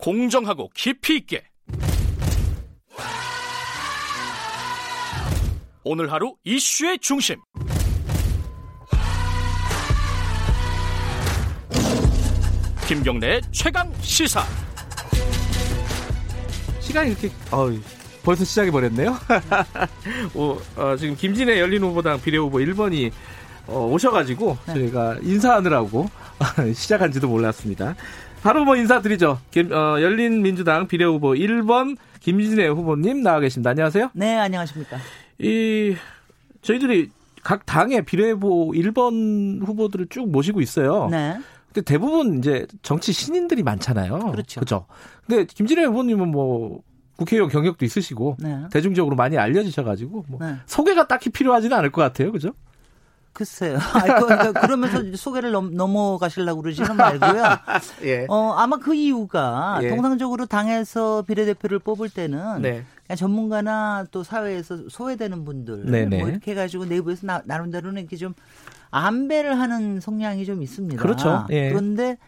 공정하고 깊이 있게 오늘 하루 이슈의 중심 김경래의 최강 시사 시간이 이렇게 어 벌써 시작해 버렸네요. 어, 어, 지금 김진애 열린 후보당 비례 후보 1번이 어, 오셔가지고 네. 저희가 인사하느라고 시작한지도 몰랐습니다. 바로 뭐 인사드리죠. 김, 어, 열린민주당 비례 후보 1번 김진애 후보님 나와 계십니다. 안녕하세요. 네, 안녕하십니까. 이 저희들이 각 당의 비례 후보 1번 후보들을 쭉 모시고 있어요. 네. 근데 대부분 이제 정치 신인들이 많잖아요. 그렇죠. 그죠. 근데 김진애 후보님은 뭐 국회의원 경력도 있으시고 네. 대중적으로 많이 알려지셔가지고 뭐 네. 소개가 딱히 필요하지는 않을 것 같아요. 그죠? 글쎄요. 그, 그, 그러면서 소개를 넘, 넘어가시려고 그러지는 말고요. 예. 어, 아마 그 이유가 예. 통상적으로 당에서 비례대표를 뽑을 때는 네. 그냥 전문가나 또 사회에서 소외되는 분들 네네. 뭐 이렇게 해가지고 내부에서 나, 나름대로는 이렇게 좀 안배를 하는 성향이 좀 있습니다. 그렇죠. 예. 그런데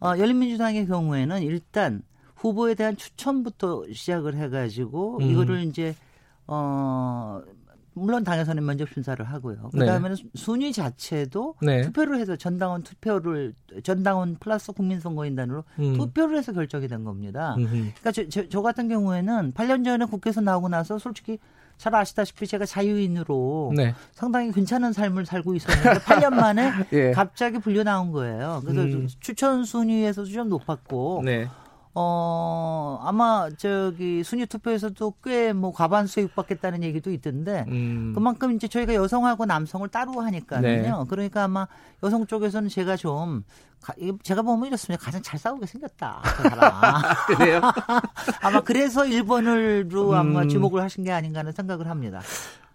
어, 열린민주당의 경우에는 일단 후보에 대한 추천부터 시작을 해가지고 음. 이거를 이제 어 물론 당에서는 면접 심사를 하고요. 네. 그다음에는 순위 자체도 네. 투표를 해서 전당원 투표를 전당원 플러스 국민선거인단으로 음. 투표를 해서 결정이 된 겁니다. 음흠. 그러니까 저, 저, 저 같은 경우에는 8년 전에 국회에서 나오고 나서 솔직히 잘 아시다시피 제가 자유인으로 네. 상당히 괜찮은 삶을 살고 있었는데 8년 만에 예. 갑자기 불려 나온 거예요. 그래서 음. 추천 순위에서도 좀 높았고 네. 어 아마 저기 순위 투표에서도 꽤 뭐 과반수에 육박했다는 얘기도 있던데 음. 그만큼 이제 저희가 여성하고 남성을 따로 하니까요. 네. 그러니까 아마 여성 쪽에서는 제가 좀 제가 보면 이렇습니다. 가장 잘 싸우게 생겼다. 그. 그래요? 아마 그래서 1번으로 아마 음. 주목을 하신 게 아닌가 하는 생각을 합니다.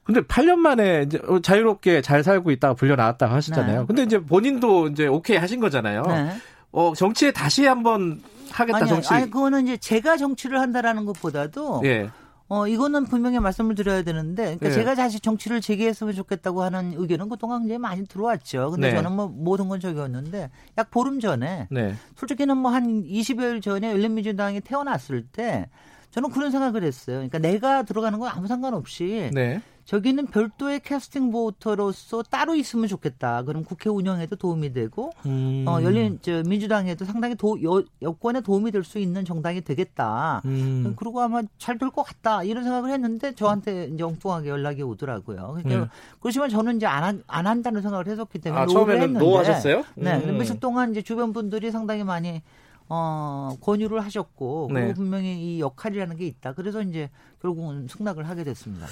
근데 8년 만에 이제 어, 자유롭게 잘 살고 있다가 불려 나왔다고 하시잖아요. 네. 근데 이제 본인도 이제 오케이 하신 거잖아요. 네. 어, 정치에 다시 한번 하겠다 아니, 정치. 아니 그거는 이제 제가 정치를 한다라는 것보다도 예. 어 이거는 분명히 말씀을 드려야 되는데 그러니까 예. 제가 다시 정치를 재개했으면 좋겠다고 하는 의견은 그동안 굉장히 많이 들어왔죠. 근데 네. 저는 뭐 모든 건 적이었는데 약 보름 전에 네. 솔직히는 뭐 한 20여일 전에 열린민주당이 태어났을 때 저는 그런 생각을 했어요. 그러니까 내가 들어가는 건 아무 상관없이 네. 저기는 별도의 캐스팅 보터로서 따로 있으면 좋겠다. 그럼 국회 운영에도 도움이 되고 음. 어, 열린 저 민주당에도 상당히 도, 여, 여권에 도움이 될 수 있는 정당이 되겠다. 음. 그리고 아마 잘 될 것 같다 이런 생각을 했는데 저한테 이제 엉뚱하게 연락이 오더라고요. 그러니까 음. 그렇지만 저는 이제 안, 한- 안 한다는 생각을 했었기 때문에 아, 처음에는 노 하셨어요? 네, 음. 며칠 동안 이제 주변 분들이 상당히 많이 어, 권유를 하셨고 네. 그리고 분명히 이 역할이라는 게 있다. 그래서 이제 결국은 승낙을 하게 됐습니다.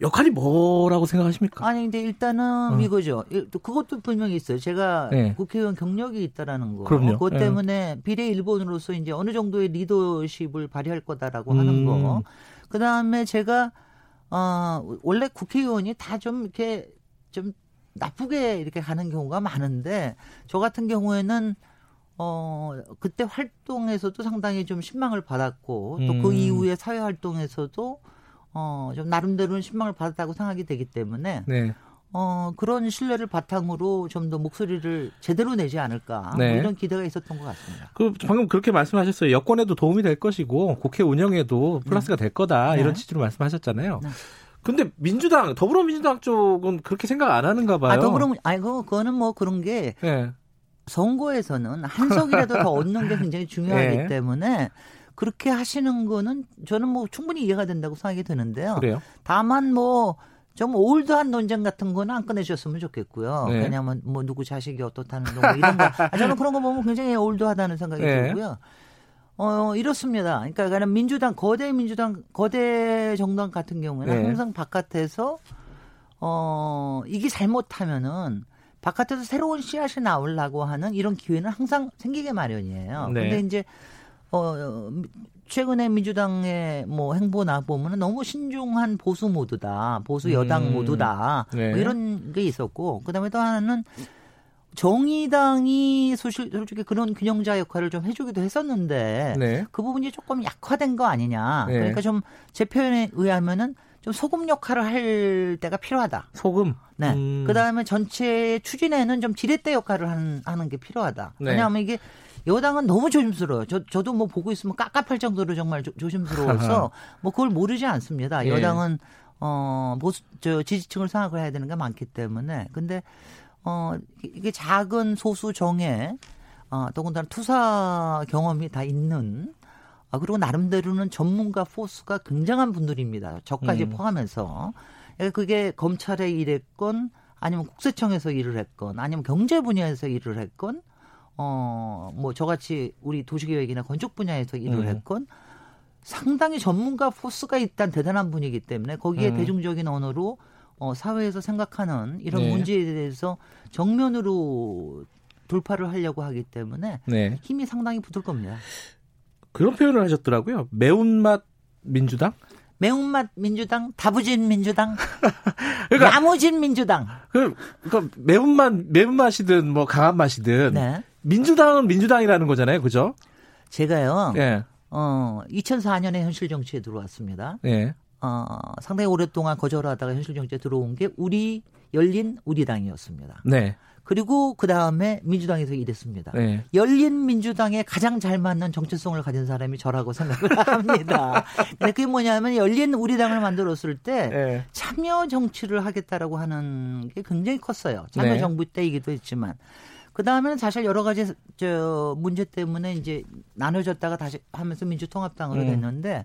역할이 뭐라고 생각하십니까? 아니 근데 일단은 어. 이거죠. 그것도 분명히 있어요. 제가 네. 국회의원 경력이 있다라는 거. 그럼요. 그것 네. 때문에 비례 일본으로서 이제 어느 정도의 리더십을 발휘할 거다라고 하는 음. 거. 그 다음에 제가 어 원래 국회의원이 다 좀 이렇게 좀 나쁘게 이렇게 가는 경우가 많은데 저 같은 경우에는 어 그때 활동에서도 상당히 좀 신망을 받았고 또그 음. 이후에 사회 활동에서도 어 좀 나름대로는 신망을 받았다고 생각이 되기 때문에 네. 어, 그런 신뢰를 바탕으로 좀 더 목소리를 제대로 내지 않을까. 네. 뭐 이런 기대가 있었던 것 같습니다. 그 방금 그렇게 말씀하셨어요. 여권에도 도움이 될 것이고 국회 운영에도 플러스가 될 거다 네. 이런 취지로 말씀하셨잖아요. 네. 근데 민주당 더불어민주당 쪽은 그렇게 생각 안 하는가 봐요. 아, 더불어, 아이고, 그거는 뭐 그런 게 예. 선거에서는 한 석이라도 더 얻는 게 굉장히 중요하기 네. 때문에 그렇게 하시는 거는 저는 뭐 충분히 이해가 된다고 생각이 드는데요. 그래요. 다만 뭐, 좀 올드한 논쟁 같은 거는 안 꺼내셨으면 좋겠고요. 네. 왜냐하면 뭐 누구 자식이 어떻다는 거뭐 이런 거. 아, 저는 그런 거 보면 굉장히 올드하다는 생각이 네. 들고요. 어, 이렇습니다. 그러니까 그냥 민주당, 거대 민주당, 거대 정당 같은 경우에는 네. 항상 바깥에서 어, 이게 잘못하면은 바깥에서 새로운 씨앗이 나오려고 하는 이런 기회는 항상 생기게 마련이에요. 네. 근데 이제 어, 최근에 민주당의 뭐 행보나 보면은 너무 신중한 보수 모드다. 보수 여당 음. 모두다. 네. 뭐 이런 게 있었고 그 다음에 또 하나는 정의당이 소실, 솔직히 그런 균형자 역할을 좀 해주기도 했었는데 네. 그 부분이 조금 약화된 거 아니냐. 네. 그러니까 좀 제 표현에 의하면은 좀 소금 역할을 할 때가 필요하다. 소금. 네. 음. 그 다음에 전체 추진에는 좀 지렛대 역할을 하는, 하는 게 필요하다. 네. 왜냐하면 이게 여당은 너무 조심스러워요. 저, 저도 뭐 보고 있으면 깝깝할 정도로 정말 조, 조심스러워서 뭐 그걸 모르지 않습니다. 예. 여당은 어, 보수, 저 지지층을 생각을 해야 되는 게 많기 때문에. 근데 어, 이게 작은 소수 정에 어, 더군다나 투사 경험이 다 있는 아, 그리고 나름대로는 전문가 포스가 굉장한 분들입니다. 저까지 음. 포함해서. 그러니까 그게 검찰에 일했건 아니면 국세청에서 일을 했건 아니면 경제 분야에서 일을 했건 어, 뭐 저같이 우리 도시계획이나 건축 분야에서 일을 음. 했건 상당히 전문가 포스가 있다는 대단한 분이기 때문에 거기에 음. 대중적인 언어로 어, 사회에서 생각하는 이런 네. 문제에 대해서 정면으로 돌파를 하려고 하기 때문에 네. 힘이 상당히 붙을 겁니다. 그런 표현을 하셨더라고요. 매운맛 민주당? 매운맛 민주당, 다부진 민주당, 그러니까 야무진 민주당. 그 그러니까 매운맛 매운맛이든 뭐 강한 맛이든 네. 민주당은 민주당이라는 거잖아요. 그죠? 제가요, 예. 어, 2004년에 현실 정치에 들어왔습니다. 예. 어, 상당히 오랫동안 거절하다가 현실 정치에 들어온 게 우리 열린 우리당이었습니다. 네. 그리고 그 다음에 민주당에서 일했습니다. 네. 열린 민주당에 가장 잘 맞는 정체성을 가진 사람이 저라고 생각을 합니다. 근데 그게 뭐냐면 열린 우리당을 만들었을 때 예. 참여 정치를 하겠다라고 하는 게 굉장히 컸어요. 참여 네. 정부 때이기도 했지만. 그 다음에는 사실 여러 가지 저 문제 때문에 이제 나눠졌다가 다시 하면서 민주통합당으로 음. 됐는데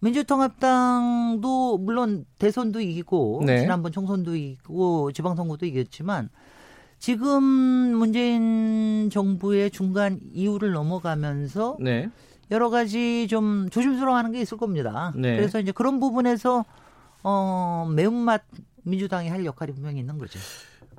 민주통합당도 물론 대선도 이기고 네. 지난번 총선도 이기고 지방선거도 이겼지만 지금 문재인 정부의 중간 이후를 넘어가면서 네. 여러 가지 좀 조심스러워하는 게 있을 겁니다. 네. 그래서 이제 그런 부분에서 어 매운맛 민주당이 할 역할이 분명히 있는 거죠.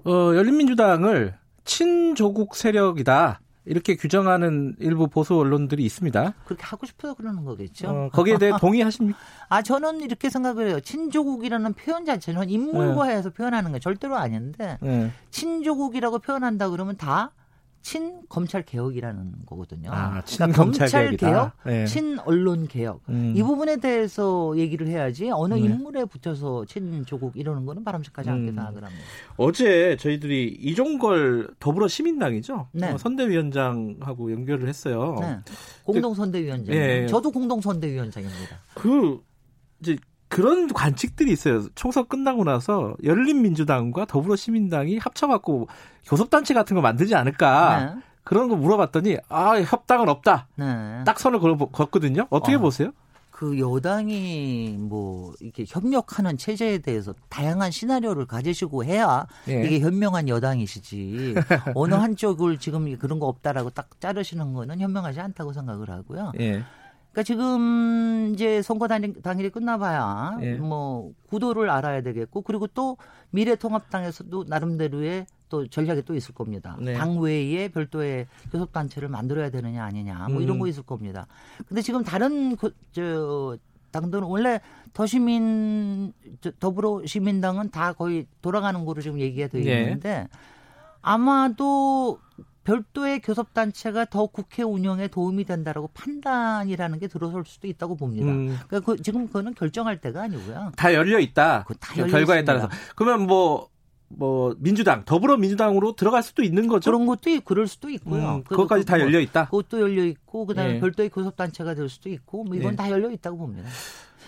어, 열린민주당을 친조국 세력이다. 이렇게 규정하는 일부 보수 언론들이 있습니다. 그렇게 하고 싶어서 그러는 거겠죠. 어, 거기에 대해 동의하십니까? 아 저는 이렇게 생각을 해요. 친조국이라는 표현 자체는 인물과해서 표현하는 거 절대로 아닌데 예. 친조국이라고 표현한다 그러면 다 친 검찰 개혁이라는 거거든요. 아, 친 그러니까 검찰 검찰. 개혁, 예. 친 언론 개혁 음. 이 부분에 대해서 얘기를 해야지 어느 네. 인물에 붙여서 친 조국 이러는 거는 바람직하지 않게 음. 생각을 합니다. 어제 저희들이 이종걸 더불어 시민당이죠. 네. 어, 선대위원장하고 연결을 했어요. 네. 공동 선대위원장. 예, 예. 저도 공동 선대위원장입니다. 그 이제 그런 관측들이 있어요. 총선 끝나고 나서 열린민주당과 더불어시민당이 합쳐갖고 교섭단체 같은 거 만들지 않을까 네. 그런 거 물어봤더니 아 협당은 없다. 네. 딱 선을 걸어 걷거든요. 어떻게 어. 보세요? 그 여당이 뭐 이렇게 협력하는 체제에 대해서 다양한 시나리오를 가지시고 해야 예. 이게 현명한 여당이시지 어느 한쪽을 지금 그런 거 없다라고 딱 자르시는 거는 현명하지 않다고 생각을 하고요. 예. 그러니까 지금 이제 선거 당일, 당일이 끝나봐야 예. 뭐 구도를 알아야 되겠고 그리고 또 미래통합당에서도 나름대로의 또 전략이 또 있을 겁니다. 네. 당 외에 별도의 교섭단체를 만들어야 되느냐 아니냐 뭐 이런 음. 거 있을 겁니다. 근데 지금 다른 그, 저 당들은 원래 더시민 저, 더불어 시민당은 다 거의 돌아가는 거로 지금 얘기가 되어 예. 있는데 아마도 별도의 교섭단체가 더 국회 운영에 도움이 된다라고 판단이라는 게 들어설 수도 있다고 봅니다. 음, 그러니까 그 지금 그거는 결정할 때가 아니고요. 다 열려 있다. 그거 다 열려 결과에 있습니다. 따라서 그러면 뭐. 뭐 민주당 더불어민주당으로 들어갈 수도 있는 거죠. 그런 것도 있- 그럴 수도 있고요. 음, 그- 그것까지 그- 다뭐 열려 있다. 그것도 열려 있고 그다음에 예. 별도의 교섭 단체가 될 수도 있고 뭐 이건 예. 다 열려 있다고 봅니다.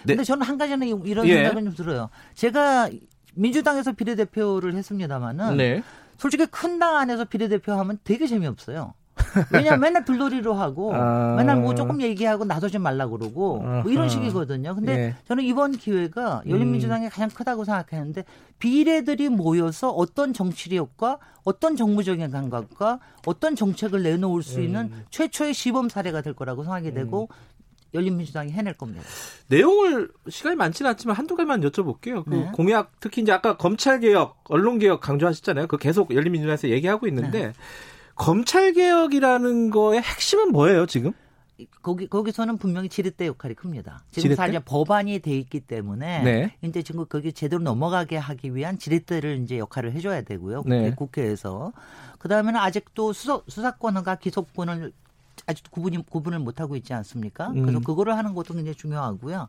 네. 근데 저는 한 가지는 이- 이런 예. 생각은 좀 들어요. 제가 민주당에서 비례대표를 했습니다마는 네. 솔직히 큰 당 안에서 비례대표 하면 되게 재미없어요. 왜냐면 맨날 불놀이로 하고 아. 맨날 뭐 조금 얘기하고 나서지 말라 그러고 뭐 이런. 식이거든요. 근데 예. 저는 이번 기회가 열린민주당이 가장 크다고 생각했는데 비례들이 모여서 어떤 정치력과 어떤 정무적인 감각과 어떤 정책을 내놓을 수 있는 음. 최초의 시범 사례가 될 거라고 생각이 되고 열린민주당이 해낼 겁니다. 내용을 시간이 많지는 않지만 한두 가지만 여쭤볼게요. 그 네. 공약 특히 이제 아까 검찰 개혁, 언론 개혁 강조하셨잖아요. 그 계속 열린민주당에서 얘기하고 있는데 네. 검찰 개혁이라는 거의 핵심은 뭐예요 지금? 거기 거기서는 분명히 지렛대 역할이 큽니다. 지금 지렛대? 사실 법안이 돼 있기 때문에 네. 이제 지금 거기 제대로 넘어가게 하기 위한 지렛대를 이제 역할을 해줘야 되고요. 국회, 네. 국회에서 그 다음에는 아직도 수사, 수사권과 기소권을 아직도 구분이 구분을 못 하고 있지 않습니까? 그래서 음. 그거를 하는 것도 굉장히 중요하고요.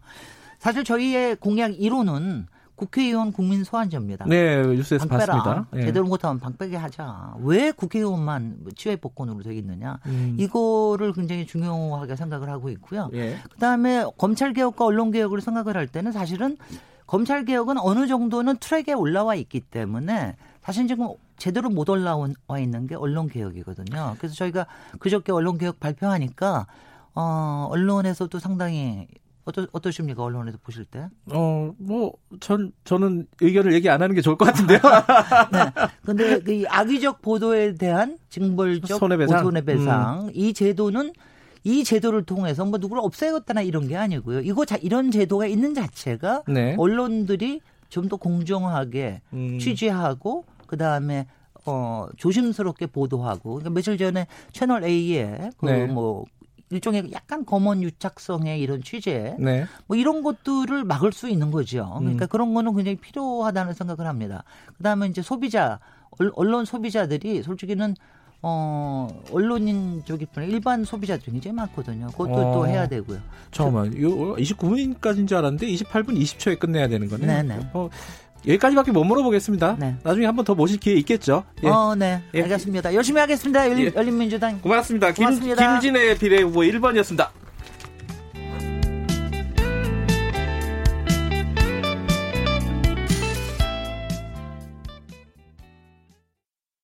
사실 저희의 공약 1호는 국회의원 국민 소환제입니다. 네, 뉴스에서. 봤습니다. 예. 제대로 못하면 방빼게 하자. 왜 국회의원만 치외 복권으로 되어 있느냐. 음. 이거를 굉장히 중요하게 생각을 하고 있고요. 예. 그다음에 검찰 개혁과 언론 개혁을 생각을 할 때는 사실은 검찰 개혁은 어느 정도는 트랙에 올라와 있기 때문에 사실 지금 제대로 못 올라와 있는 게 언론 개혁이거든요. 그래서 저희가 그저께 언론 개혁 발표하니까 어 언론에서도 상당히 어떠, 어떠십니까 언론에서 보실 때? 어, 뭐, 전, 저는 의견을 얘기 안 하는 게 좋을 것 같은데요. 네. 근데 그 악의적 보도에 대한 징벌적 손해배상? 손해배상 이 제도는 이 제도를 통해서 뭐 누구를 없애겠다나 이런 게 아니고요. 이거 자, 이런 제도가 있는 자체가 네. 언론들이 좀 더 공정하게 음. 취재하고 그 다음에 어 조심스럽게 보도하고 그러니까 며칠 전에 채널 A에 그 네. 뭐 일종의 약간 검언 유착성의 이런 취재 네. 뭐 이런 것들을 막을 수 있는 거죠. 그러니까 음. 그런 거는 굉장히 필요하다는 생각을 합니다. 그다음에 이제 소비자 얼- 언론 소비자들이 솔직히는 어 언론인 쪽이 뿐 일반 소비자들이 굉장히 많거든요. 그것도 어. 또 해야 되고요. 잠깐만, 이거 29분까지인 줄 알았는데 28분 20초에 끝내야 되는 거네요. 네네. 어, 여기까지밖에 못 물어보겠습니다. 네. 나중에 한번 더 모실 기회 있겠죠. 예. 어, 네. 예. 알겠습니다. 열심히 하겠습니다. 열린, 예. 열린민주당. 고맙습니다. 김, 고맙습니다. 김진애 비례 후보 1번이었습니다.